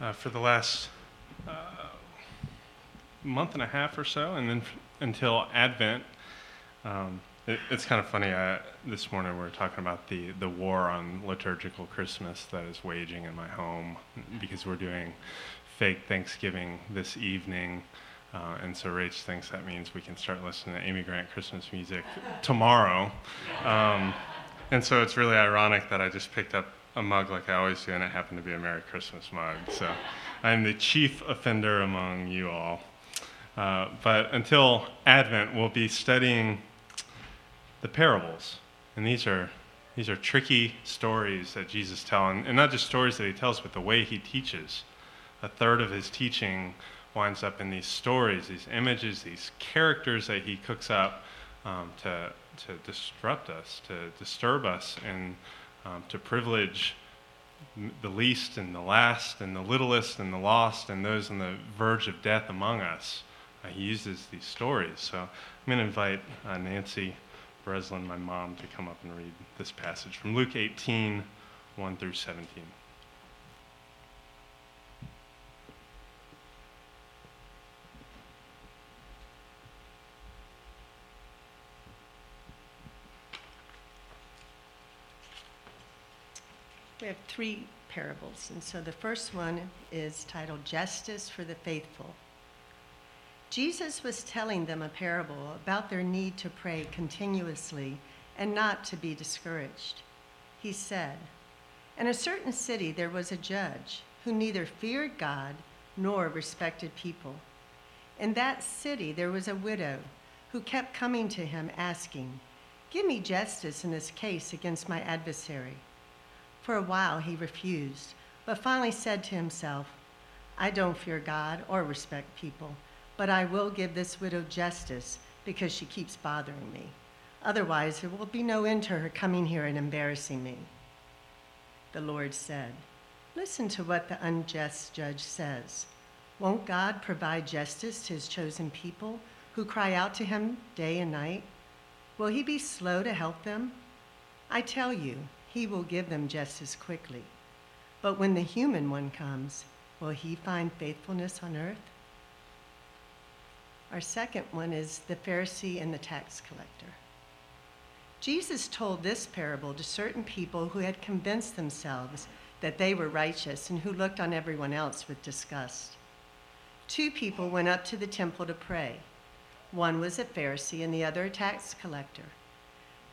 uh, for the last uh, month and a half or so, and then f- until Advent. Um, it, it's kind of funny. I, this morning we were talking about the, the war on liturgical Christmas that is waging in my home because we're doing fake Thanksgiving this evening. Uh, and so Rach thinks that means we can start listening to Amy Grant Christmas music tomorrow. Um, and so it's really ironic that I just picked up a mug like I always do, and it happened to be a Merry Christmas mug. So I'm the chief offender among you all. Uh, but until Advent, we'll be studying the parables. And these are, these are tricky stories that Jesus tells, and, and not just stories that he tells, but the way he teaches. A third of his teaching winds up in these stories, these images, these characters that he cooks up um, to, to disrupt us, to disturb us, and um, to privilege the least and the last and the littlest and the lost and those on the verge of death among us. Uh, he uses these stories. So I'm going to invite uh, Nancy Breslin, my mom, to come up and read this passage from Luke 18, 1 through 17. Three parables, and so the first one is titled Justice for the Faithful. Jesus was telling them a parable about their need to pray continuously and not to be discouraged. He said, In a certain city there was a judge who neither feared God nor respected people. In that city there was a widow who kept coming to him asking, Give me justice in this case against my adversary. For a while he refused, but finally said to himself, I don't fear God or respect people, but I will give this widow justice because she keeps bothering me. Otherwise, there will be no end to her coming here and embarrassing me. The Lord said, Listen to what the unjust judge says. Won't God provide justice to his chosen people who cry out to him day and night? Will he be slow to help them? I tell you, he will give them justice quickly. But when the human one comes, will he find faithfulness on earth? Our second one is the Pharisee and the tax collector. Jesus told this parable to certain people who had convinced themselves that they were righteous and who looked on everyone else with disgust. Two people went up to the temple to pray. One was a Pharisee and the other a tax collector.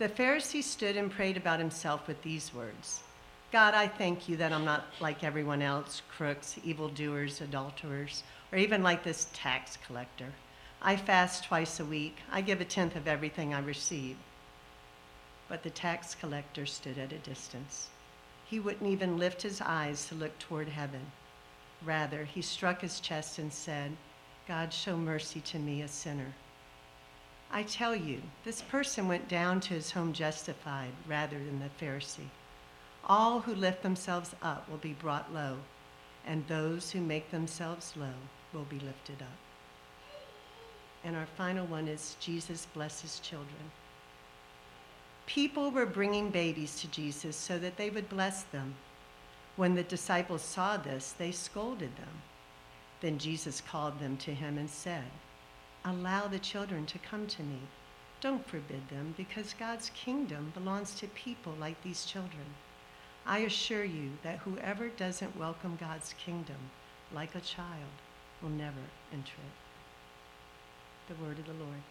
The Pharisee stood and prayed about himself with these words God, I thank you that I'm not like everyone else crooks, evildoers, adulterers, or even like this tax collector. I fast twice a week. I give a tenth of everything I receive. But the tax collector stood at a distance. He wouldn't even lift his eyes to look toward heaven. Rather, he struck his chest and said, God, show mercy to me, a sinner. I tell you, this person went down to his home justified rather than the Pharisee. All who lift themselves up will be brought low, and those who make themselves low will be lifted up. And our final one is Jesus blesses children. People were bringing babies to Jesus so that they would bless them. When the disciples saw this, they scolded them. Then Jesus called them to him and said, Allow the children to come to me. Don't forbid them, because God's kingdom belongs to people like these children. I assure you that whoever doesn't welcome God's kingdom like a child will never enter it. The word of the Lord.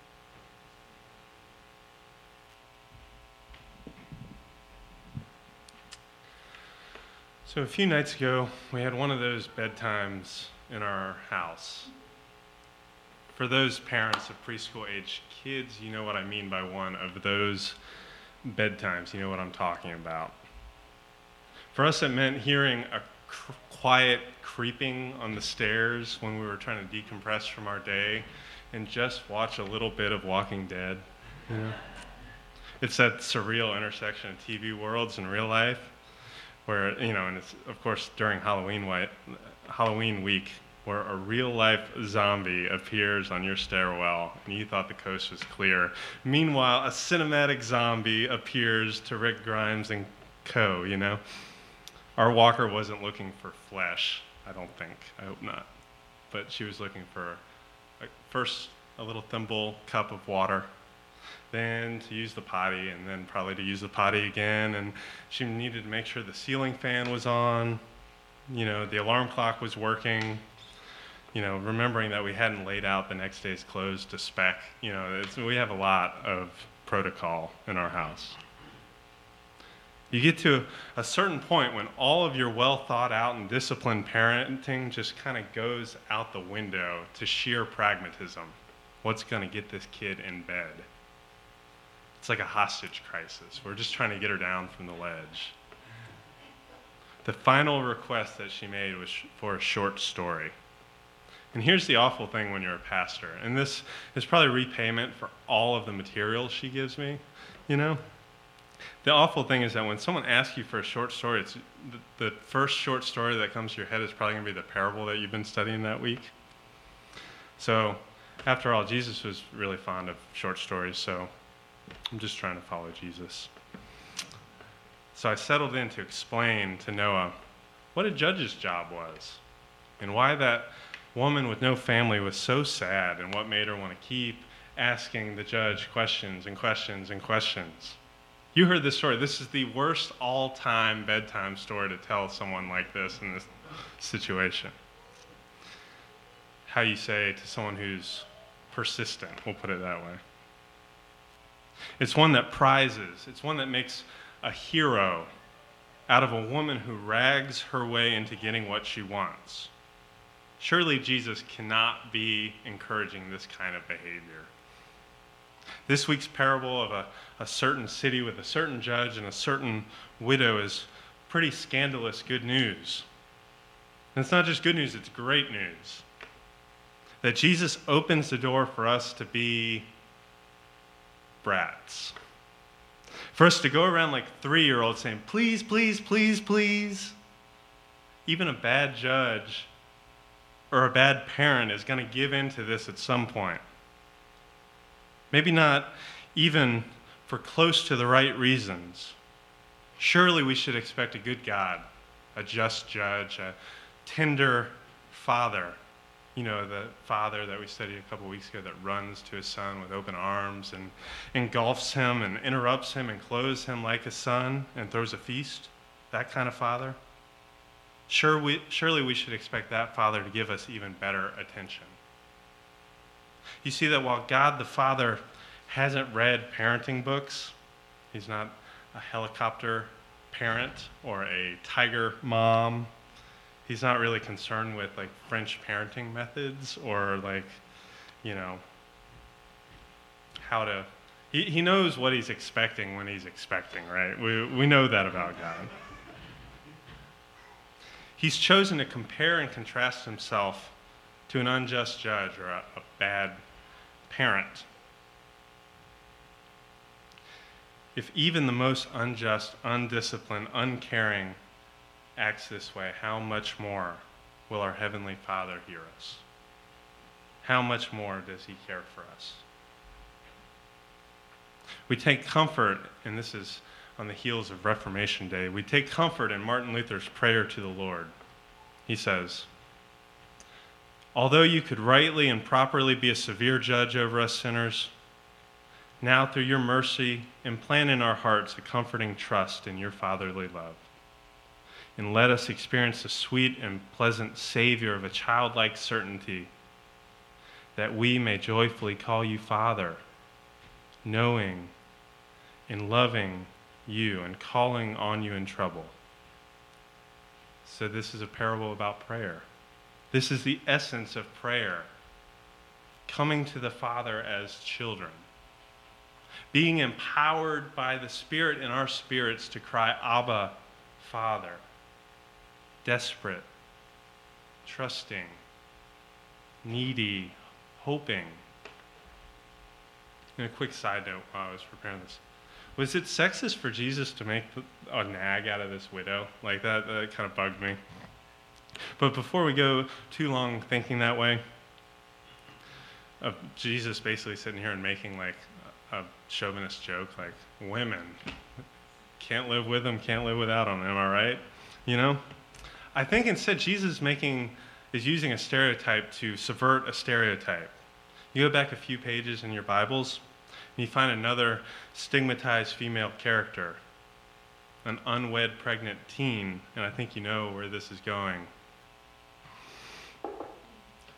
So, a few nights ago, we had one of those bedtimes in our house for those parents of preschool age kids, you know what I mean by one of those bedtimes. You know what I'm talking about. For us, it meant hearing a cr- quiet creeping on the stairs when we were trying to decompress from our day and just watch a little bit of Walking Dead. You know? It's that surreal intersection of TV worlds and real life where, you know, and it's, of course, during Halloween, Halloween week, where a real life zombie appears on your stairwell and you thought the coast was clear. Meanwhile, a cinematic zombie appears to Rick Grimes and co., you know? Our walker wasn't looking for flesh, I don't think. I hope not. But she was looking for first a little thimble cup of water, then to use the potty, and then probably to use the potty again. And she needed to make sure the ceiling fan was on, you know, the alarm clock was working. You know, remembering that we hadn't laid out the next day's clothes to spec. You know, we have a lot of protocol in our house. You get to a certain point when all of your well thought out and disciplined parenting just kind of goes out the window to sheer pragmatism. What's going to get this kid in bed? It's like a hostage crisis. We're just trying to get her down from the ledge. The final request that she made was for a short story. And here's the awful thing when you're a pastor, and this is probably repayment for all of the material she gives me, you know? The awful thing is that when someone asks you for a short story, it's the, the first short story that comes to your head is probably going to be the parable that you've been studying that week. So, after all, Jesus was really fond of short stories, so I'm just trying to follow Jesus. So I settled in to explain to Noah what a judge's job was and why that woman with no family was so sad and what made her want to keep asking the judge questions and questions and questions. You heard this story. This is the worst all time bedtime story to tell someone like this in this situation. How you say to someone who's persistent, we'll put it that way. It's one that prizes, it's one that makes a hero out of a woman who rags her way into getting what she wants. Surely Jesus cannot be encouraging this kind of behavior. This week's parable of a, a certain city with a certain judge and a certain widow is pretty scandalous good news. And it's not just good news, it's great news. That Jesus opens the door for us to be brats. For us to go around like three year olds saying, please, please, please, please. Even a bad judge or a bad parent is going to give in to this at some point. Maybe not even for close to the right reasons. Surely we should expect a good God, a just judge, a tender father. You know, the father that we studied a couple weeks ago that runs to his son with open arms and engulfs him and interrupts him and clothes him like a son and throws a feast. That kind of father. Sure we, surely we should expect that Father to give us even better attention. You see that while God the Father hasn't read parenting books, he's not a helicopter parent or a tiger mom. He's not really concerned with like French parenting methods or like, you know, how to. He, he knows what he's expecting when he's expecting, right? We, we know that about God. He's chosen to compare and contrast himself to an unjust judge or a, a bad parent. If even the most unjust, undisciplined, uncaring acts this way, how much more will our Heavenly Father hear us? How much more does He care for us? We take comfort, and this is on the heels of Reformation Day, we take comfort in Martin Luther's prayer to the Lord. He says, Although you could rightly and properly be a severe judge over us sinners, now through your mercy implant in our hearts a comforting trust in your fatherly love. And let us experience the sweet and pleasant Savior of a childlike certainty that we may joyfully call you Father, knowing and loving you and calling on you in trouble. So, this is a parable about prayer. This is the essence of prayer coming to the Father as children, being empowered by the Spirit in our spirits to cry, Abba, Father, desperate, trusting, needy, hoping. And a quick side note while I was preparing this. Was it sexist for Jesus to make a nag out of this widow? Like that, that kind of bugged me. But before we go too long thinking that way, of Jesus basically sitting here and making like a chauvinist joke, like women can't live with them, can't live without them. Am I right? You know, I think instead Jesus making is using a stereotype to subvert a stereotype. You go back a few pages in your Bibles, and you find another stigmatized female character, an unwed pregnant teen, and I think you know where this is going,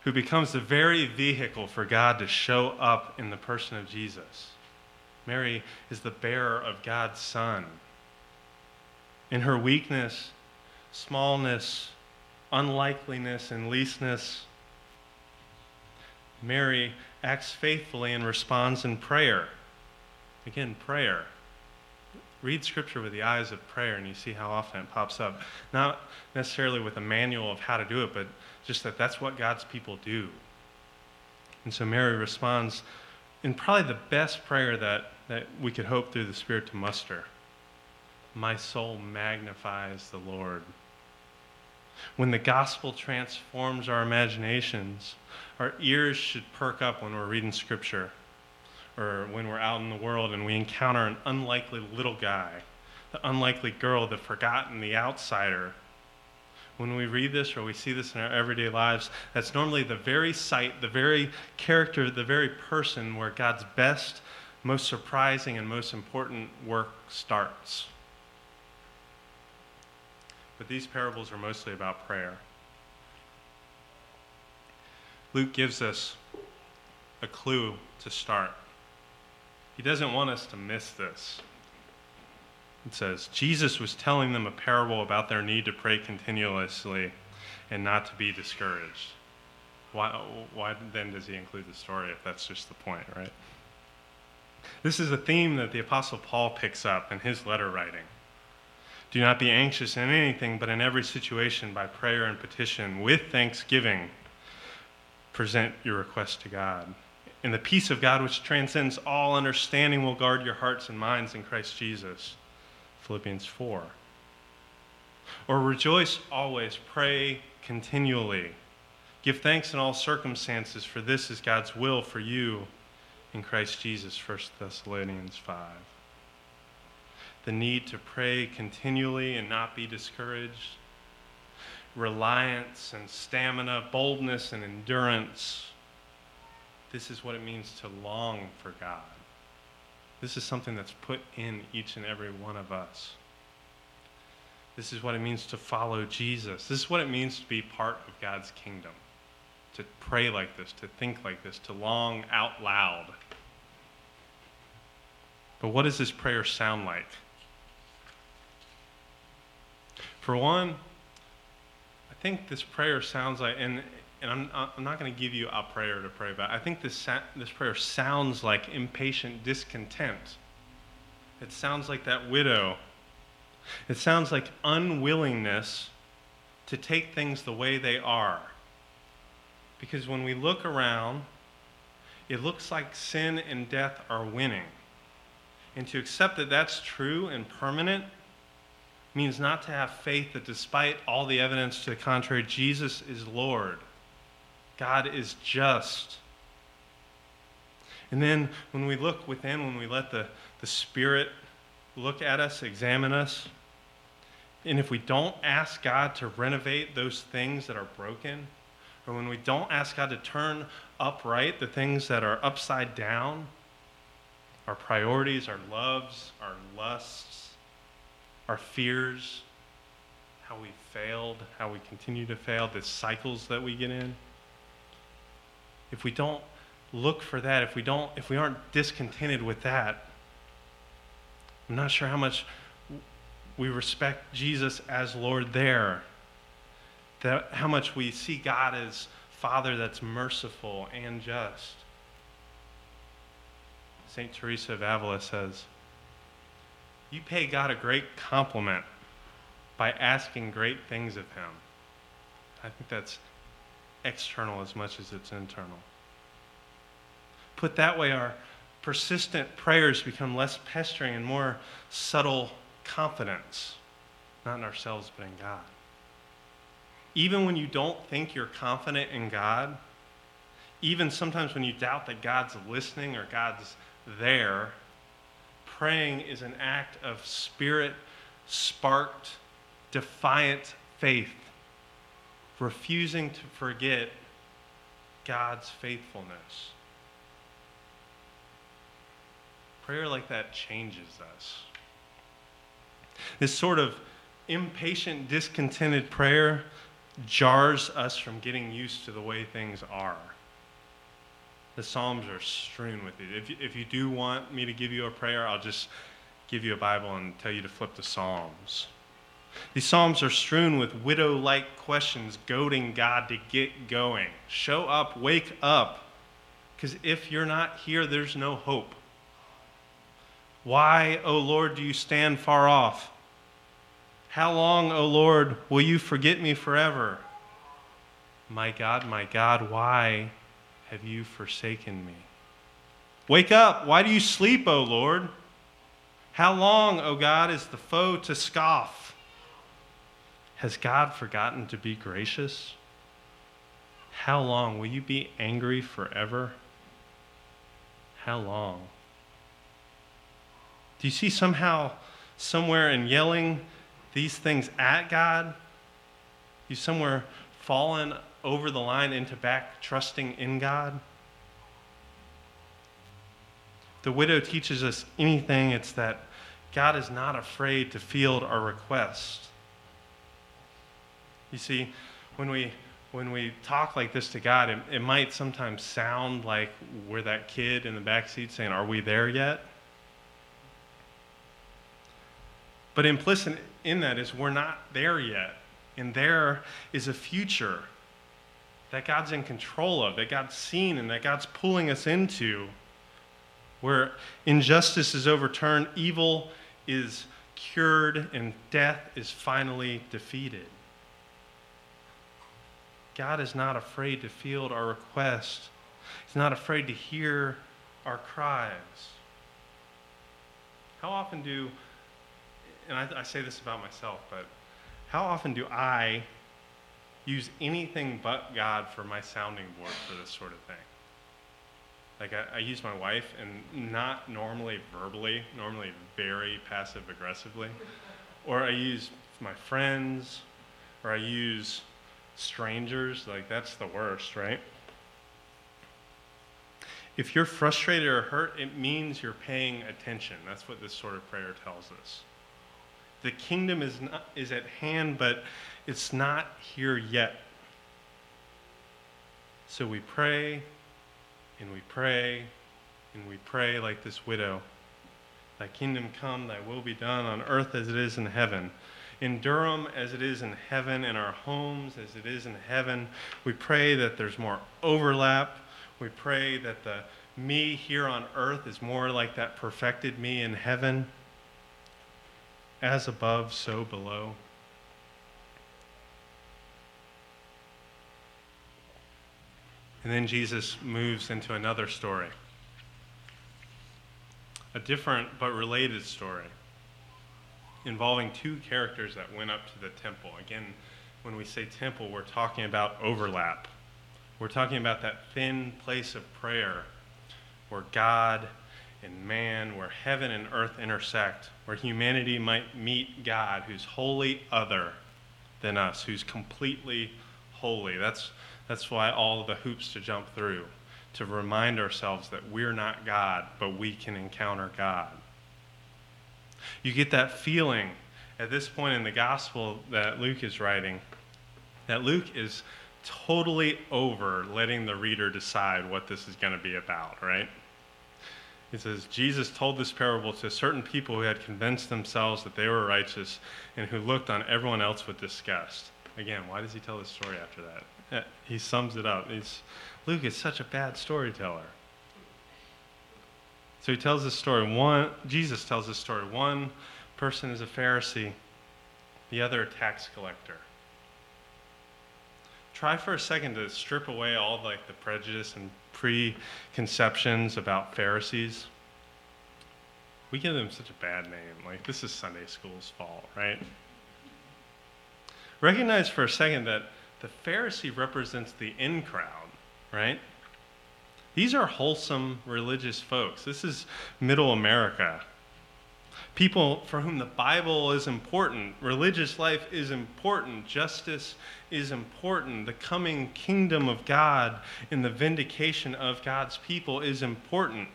who becomes the very vehicle for God to show up in the person of Jesus. Mary is the bearer of God's Son. In her weakness, smallness, unlikeliness, and leastness, Mary acts faithfully and responds in prayer. Again, prayer. Read scripture with the eyes of prayer and you see how often it pops up. Not necessarily with a manual of how to do it, but just that that's what God's people do. And so Mary responds in probably the best prayer that, that we could hope through the Spirit to muster My soul magnifies the Lord. When the gospel transforms our imaginations, our ears should perk up when we're reading scripture or when we're out in the world and we encounter an unlikely little guy, the unlikely girl, the forgotten, the outsider. When we read this or we see this in our everyday lives, that's normally the very sight, the very character, the very person where God's best, most surprising, and most important work starts. But these parables are mostly about prayer. Luke gives us a clue to start. He doesn't want us to miss this. It says, Jesus was telling them a parable about their need to pray continuously and not to be discouraged. Why, why then does he include the story if that's just the point, right? This is a theme that the Apostle Paul picks up in his letter writing. Do not be anxious in anything, but in every situation, by prayer and petition, with thanksgiving, present your request to God. And the peace of God, which transcends all understanding, will guard your hearts and minds in Christ Jesus. Philippians 4. Or rejoice always, pray continually. Give thanks in all circumstances, for this is God's will for you in Christ Jesus. 1 Thessalonians 5. The need to pray continually and not be discouraged reliance and stamina, boldness and endurance. This is what it means to long for God. This is something that's put in each and every one of us. This is what it means to follow Jesus. This is what it means to be part of God's kingdom. To pray like this, to think like this, to long out loud. But what does this prayer sound like? For one, I think this prayer sounds like, and, and I'm, I'm not going to give you a prayer to pray, but I think this, this prayer sounds like impatient discontent. It sounds like that widow. It sounds like unwillingness to take things the way they are. Because when we look around, it looks like sin and death are winning. And to accept that that's true and permanent means not to have faith that despite all the evidence to the contrary, Jesus is Lord. God is just. And then when we look within, when we let the, the Spirit look at us, examine us, and if we don't ask God to renovate those things that are broken, or when we don't ask God to turn upright the things that are upside down, our priorities, our loves, our lusts, our fears, how we failed, how we continue to fail, the cycles that we get in. If we don't look for that, if we don't if we aren't discontented with that, I'm not sure how much we respect Jesus as Lord there. That how much we see God as Father that's merciful and just. St. Teresa of Avila says, you pay God a great compliment by asking great things of Him. I think that's external as much as it's internal. Put that way, our persistent prayers become less pestering and more subtle confidence, not in ourselves, but in God. Even when you don't think you're confident in God, even sometimes when you doubt that God's listening or God's there, praying is an act of spirit sparked, defiant faith refusing to forget God's faithfulness. Prayer like that changes us. This sort of impatient, discontented prayer jars us from getting used to the way things are. The Psalms are strewn with it. If you, if you do want me to give you a prayer, I'll just give you a Bible and tell you to flip the Psalms. These Psalms are strewn with widow like questions, goading God to get going. Show up, wake up, because if you're not here, there's no hope. Why, O Lord, do you stand far off? How long, O Lord, will you forget me forever? My God, my God, why have you forsaken me? Wake up! Why do you sleep, O Lord? How long, O God, is the foe to scoff? Has God forgotten to be gracious? How long will you be angry forever? How long? Do you see somehow, somewhere in yelling these things at God, you somewhere fallen over the line into back trusting in God? The widow teaches us anything, it's that God is not afraid to field our request. You see, when we when we talk like this to God, it, it might sometimes sound like we're that kid in the back seat saying, Are we there yet? But implicit in that is we're not there yet. And there is a future that God's in control of, that God's seen, and that God's pulling us into, where injustice is overturned, evil is cured, and death is finally defeated. God is not afraid to field our requests. He's not afraid to hear our cries. How often do and I, I, say this about myself, but how often do I use anything but God for my sounding board for this sort of thing? Like, I, I use my wife, and not normally verbally, normally very passive aggressively. Or I use my friends, or I use strangers. Like, that's the worst, right? If you're frustrated or hurt, it means you're paying attention. That's what this sort of prayer tells us the kingdom is, not, is at hand, but it's not here yet. So we pray and we pray and we pray like this widow. Thy kingdom come, thy will be done on earth as it is in heaven. In Durham as it is in heaven, in our homes as it is in heaven. We pray that there's more overlap. We pray that the me here on earth is more like that perfected me in heaven as above, so below. And then Jesus moves into another story, a different but related story involving two characters that went up to the temple. Again, when we say temple, we're talking about overlap. We're talking about that thin place of prayer where God and man, where heaven and earth intersect, where humanity might meet God, who's wholly other than us, who's completely holy. That's, that's why all the hoops to jump through, to remind ourselves that we're not God, but we can encounter God. You get that feeling at this point in the gospel that Luke is writing, that Luke is totally over letting the reader decide what this is going to be about, right? He says, Jesus told this parable to certain people who had convinced themselves that they were righteous and who looked on everyone else with disgust. Again, why does he tell this story after that? Uh, he sums it up. He's, Luke is such a bad storyteller. So he tells this story. One, Jesus tells this story. One person is a Pharisee, the other a tax collector. Try for a second to strip away all like the prejudice and preconceptions about Pharisees. We give them such a bad name. Like, this is Sunday school's fault, right? Recognize for a second that the Pharisee represents the in crowd, right? These are wholesome religious folks. This is middle America. People for whom the Bible is important, religious life is important, justice is important, the coming kingdom of God and the vindication of God's people is important.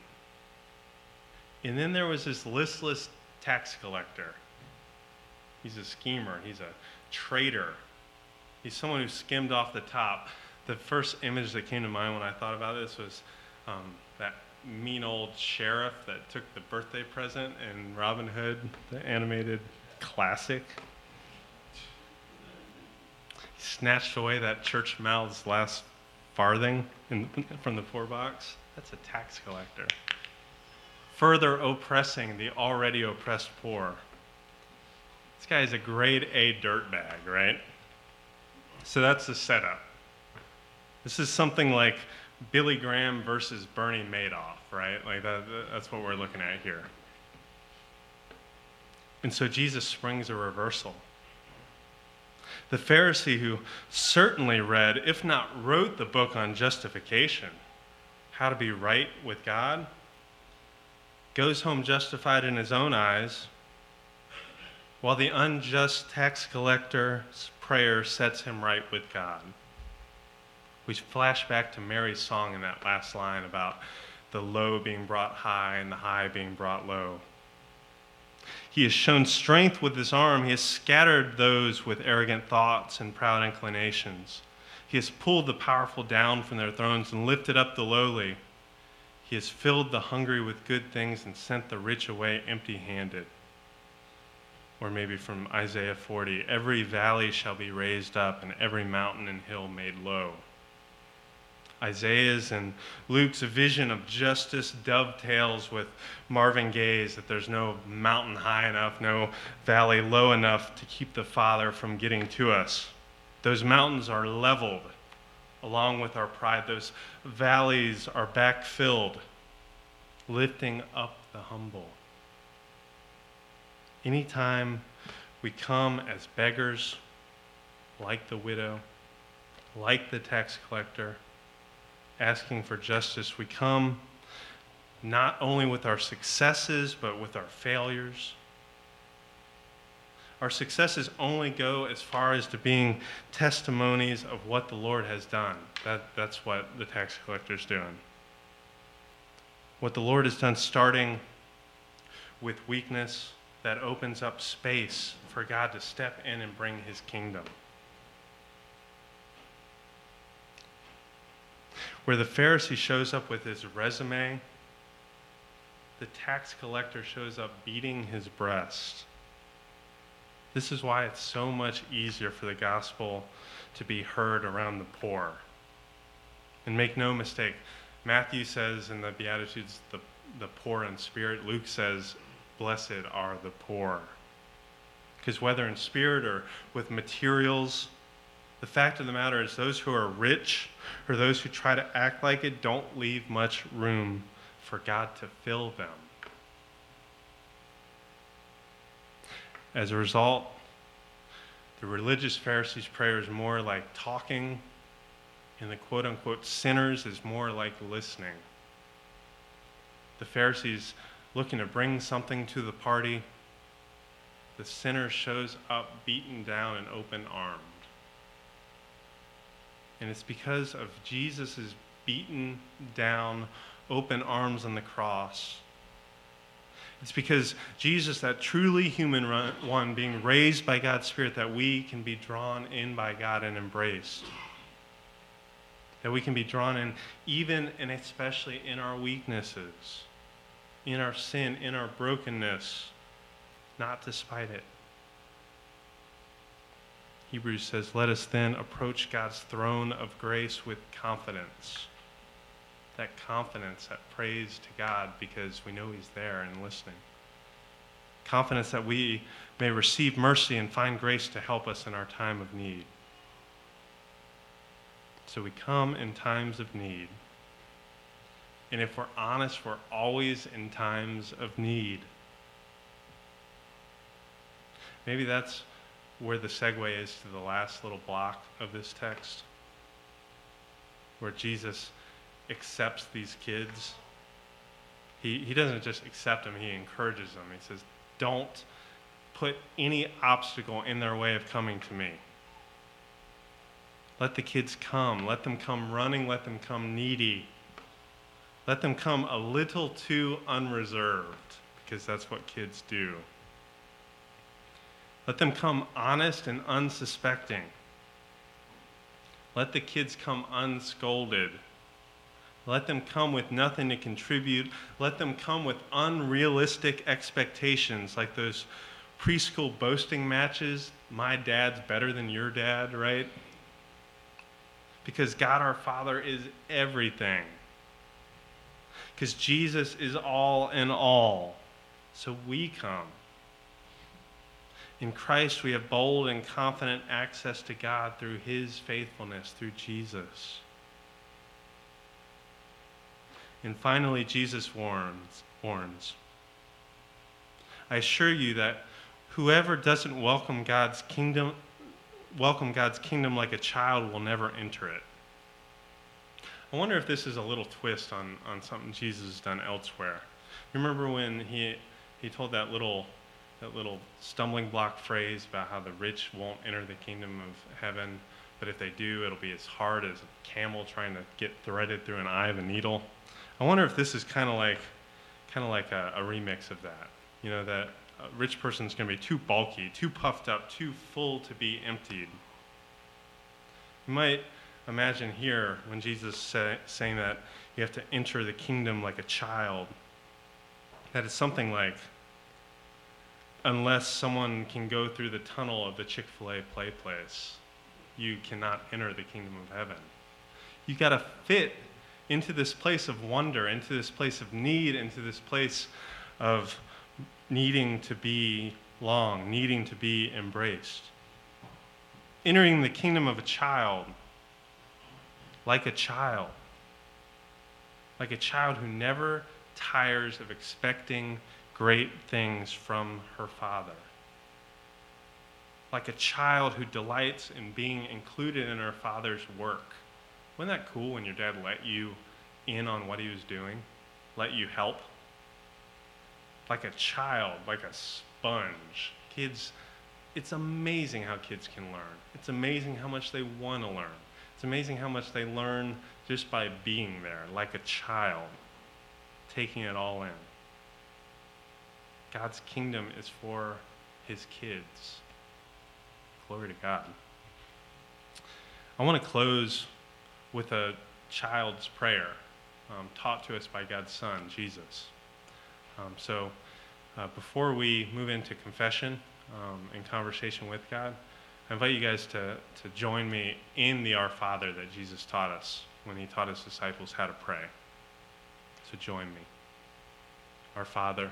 And then there was this listless tax collector. He's a schemer, he's a traitor, he's someone who skimmed off the top. The first image that came to mind when I thought about this was um, mean old sheriff that took the birthday present in Robin Hood, the animated classic. He snatched away that church mouth's last farthing in, from the poor box. That's a tax collector. Further oppressing the already oppressed poor. This guy is a grade A dirtbag, right? So that's the setup. This is something like Billy Graham versus Bernie Madoff, right? Like that, that's what we're looking at here. And so Jesus springs a reversal. The Pharisee who certainly read, if not wrote, the book on justification, how to be right with God, goes home justified in his own eyes, while the unjust tax collector's prayer sets him right with God we flash back to Mary's song in that last line about the low being brought high and the high being brought low. He has shown strength with his arm. He has scattered those with arrogant thoughts and proud inclinations. He has pulled the powerful down from their thrones and lifted up the lowly. He has filled the hungry with good things and sent the rich away empty handed. Or maybe from Isaiah 40 every valley shall be raised up, and every mountain and hill made low. Isaiah's and Luke's vision of justice dovetails with Marvin Gaye's that there's no mountain high enough, no valley low enough to keep the Father from getting to us. Those mountains are leveled along with our pride, those valleys are backfilled, lifting up the humble. Anytime we come as beggars, like the widow, like the tax collector, asking for justice, we come not only with our successes, but with our failures. Our successes only go as far as to being testimonies of what the Lord has done. That, that's what the tax collector is doing. What the Lord has done, starting with weakness, that opens up space for God to step in and bring his kingdom. Where the Pharisee shows up with his resume, the tax collector shows up beating his breast. This is why it's so much easier for the gospel to be heard around the poor. And make no mistake, Matthew says in the Beatitudes, the, the poor in spirit. Luke says, blessed are the poor. Because whether in spirit or with materials, the fact of the matter is, those who are rich or those who try to act like it don't leave much room for God to fill them. As a result, the religious Pharisees' prayer is more like talking, and the quote unquote sinners is more like listening. The Pharisees looking to bring something to the party, the sinner shows up beaten down and open armed. And it's because of Jesus' beaten down, open arms on the cross. It's because Jesus, that truly human one, being raised by God's Spirit, that we can be drawn in by God and embraced. That we can be drawn in, even and especially in our weaknesses, in our sin, in our brokenness, not despite it. Hebrews says, Let us then approach God's throne of grace with confidence. That confidence, that praise to God because we know He's there and listening. Confidence that we may receive mercy and find grace to help us in our time of need. So we come in times of need. And if we're honest, we're always in times of need. Maybe that's where the segue is to the last little block of this text, where Jesus accepts these kids. He, he doesn't just accept them, he encourages them. He says, don't put any obstacle in their way of coming to me. Let the kids come. Let them come running. Let them come needy. Let them come a little too unreserved, because that's what kids do. Let them come honest and unsuspecting. Let the kids come unscolded. Let them come with nothing to contribute. Let them come with unrealistic expectations, like those preschool boasting matches. My dad's better than your dad, right? Because God our Father is everything because Jesus is all in all. So we come. In Christ, we have bold and confident access to God through his faithfulness, through Jesus. And finally, Jesus warns, warns I assure you that whoever doesn't welcome God's kingdom, welcome God's kingdom like a child will never enter it. I wonder if this is a little twist on, on something Jesus has done elsewhere. You Remember when he, he told that little, that little stumbling block phrase about how the rich won't enter the kingdom of heaven, but if they do, it'll be as hard as a camel trying to get threaded through an eye of a needle. I wonder if this is kind of like, kind of like a, a remix of that. You know, that a rich person's going to be too bulky, too puffed up, too full to be emptied. You might imagine here when Jesus say, saying that you have to enter the kingdom like a child, that it's something like, unless someone can go through the tunnel of the Chick fil A play place, you cannot enter the kingdom of heaven. You got to fit into this place of wonder, into this place of need, into this place of needing to be long, needing to be embraced. Entering the kingdom of a child like a child, like a child who never tires of expecting great things from her father, like a child who delights in being included in her father's work. Wasn't that cool when your dad let you in on what he was doing, let you help? Like a child, like a sponge. Kids, it's amazing how kids can learn. It's amazing how much they want to learn. It's amazing how much they learn just by being there, like a child, taking it all in. God's kingdom is for his kids. Glory to God. I want to close with a child's prayer um, taught to us by God's Son, Jesus. Um, so, uh, before we move into confession um, and conversation with God, I invite you guys to, to join me in the Our Father that Jesus taught us when he taught his disciples how to pray. So join me. Our Father,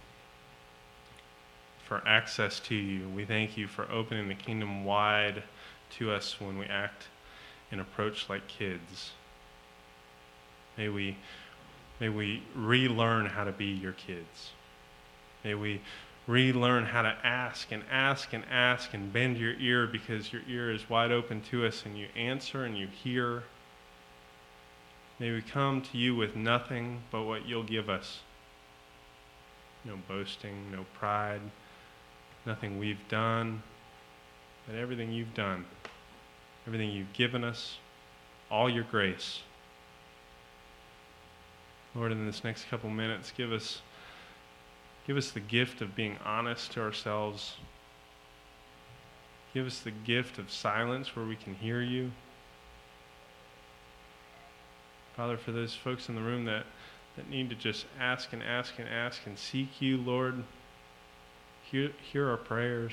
for access to you. We thank you for opening the kingdom wide to us when we act and approach like kids. May we, may we relearn how to be your kids. May we relearn how to ask and ask and ask and bend your ear because your ear is wide open to us and you answer and you hear. May we come to you with nothing but what you'll give us. No boasting, no pride, nothing we've done, but everything you've done, everything you've given us, all your grace. Lord, in this next couple minutes, give us Give us the gift of being honest to ourselves. Give us the gift of silence where we can hear you. Father, for those folks in the room that, that need to just ask and ask and ask and seek you, Lord, hear, hear our prayers.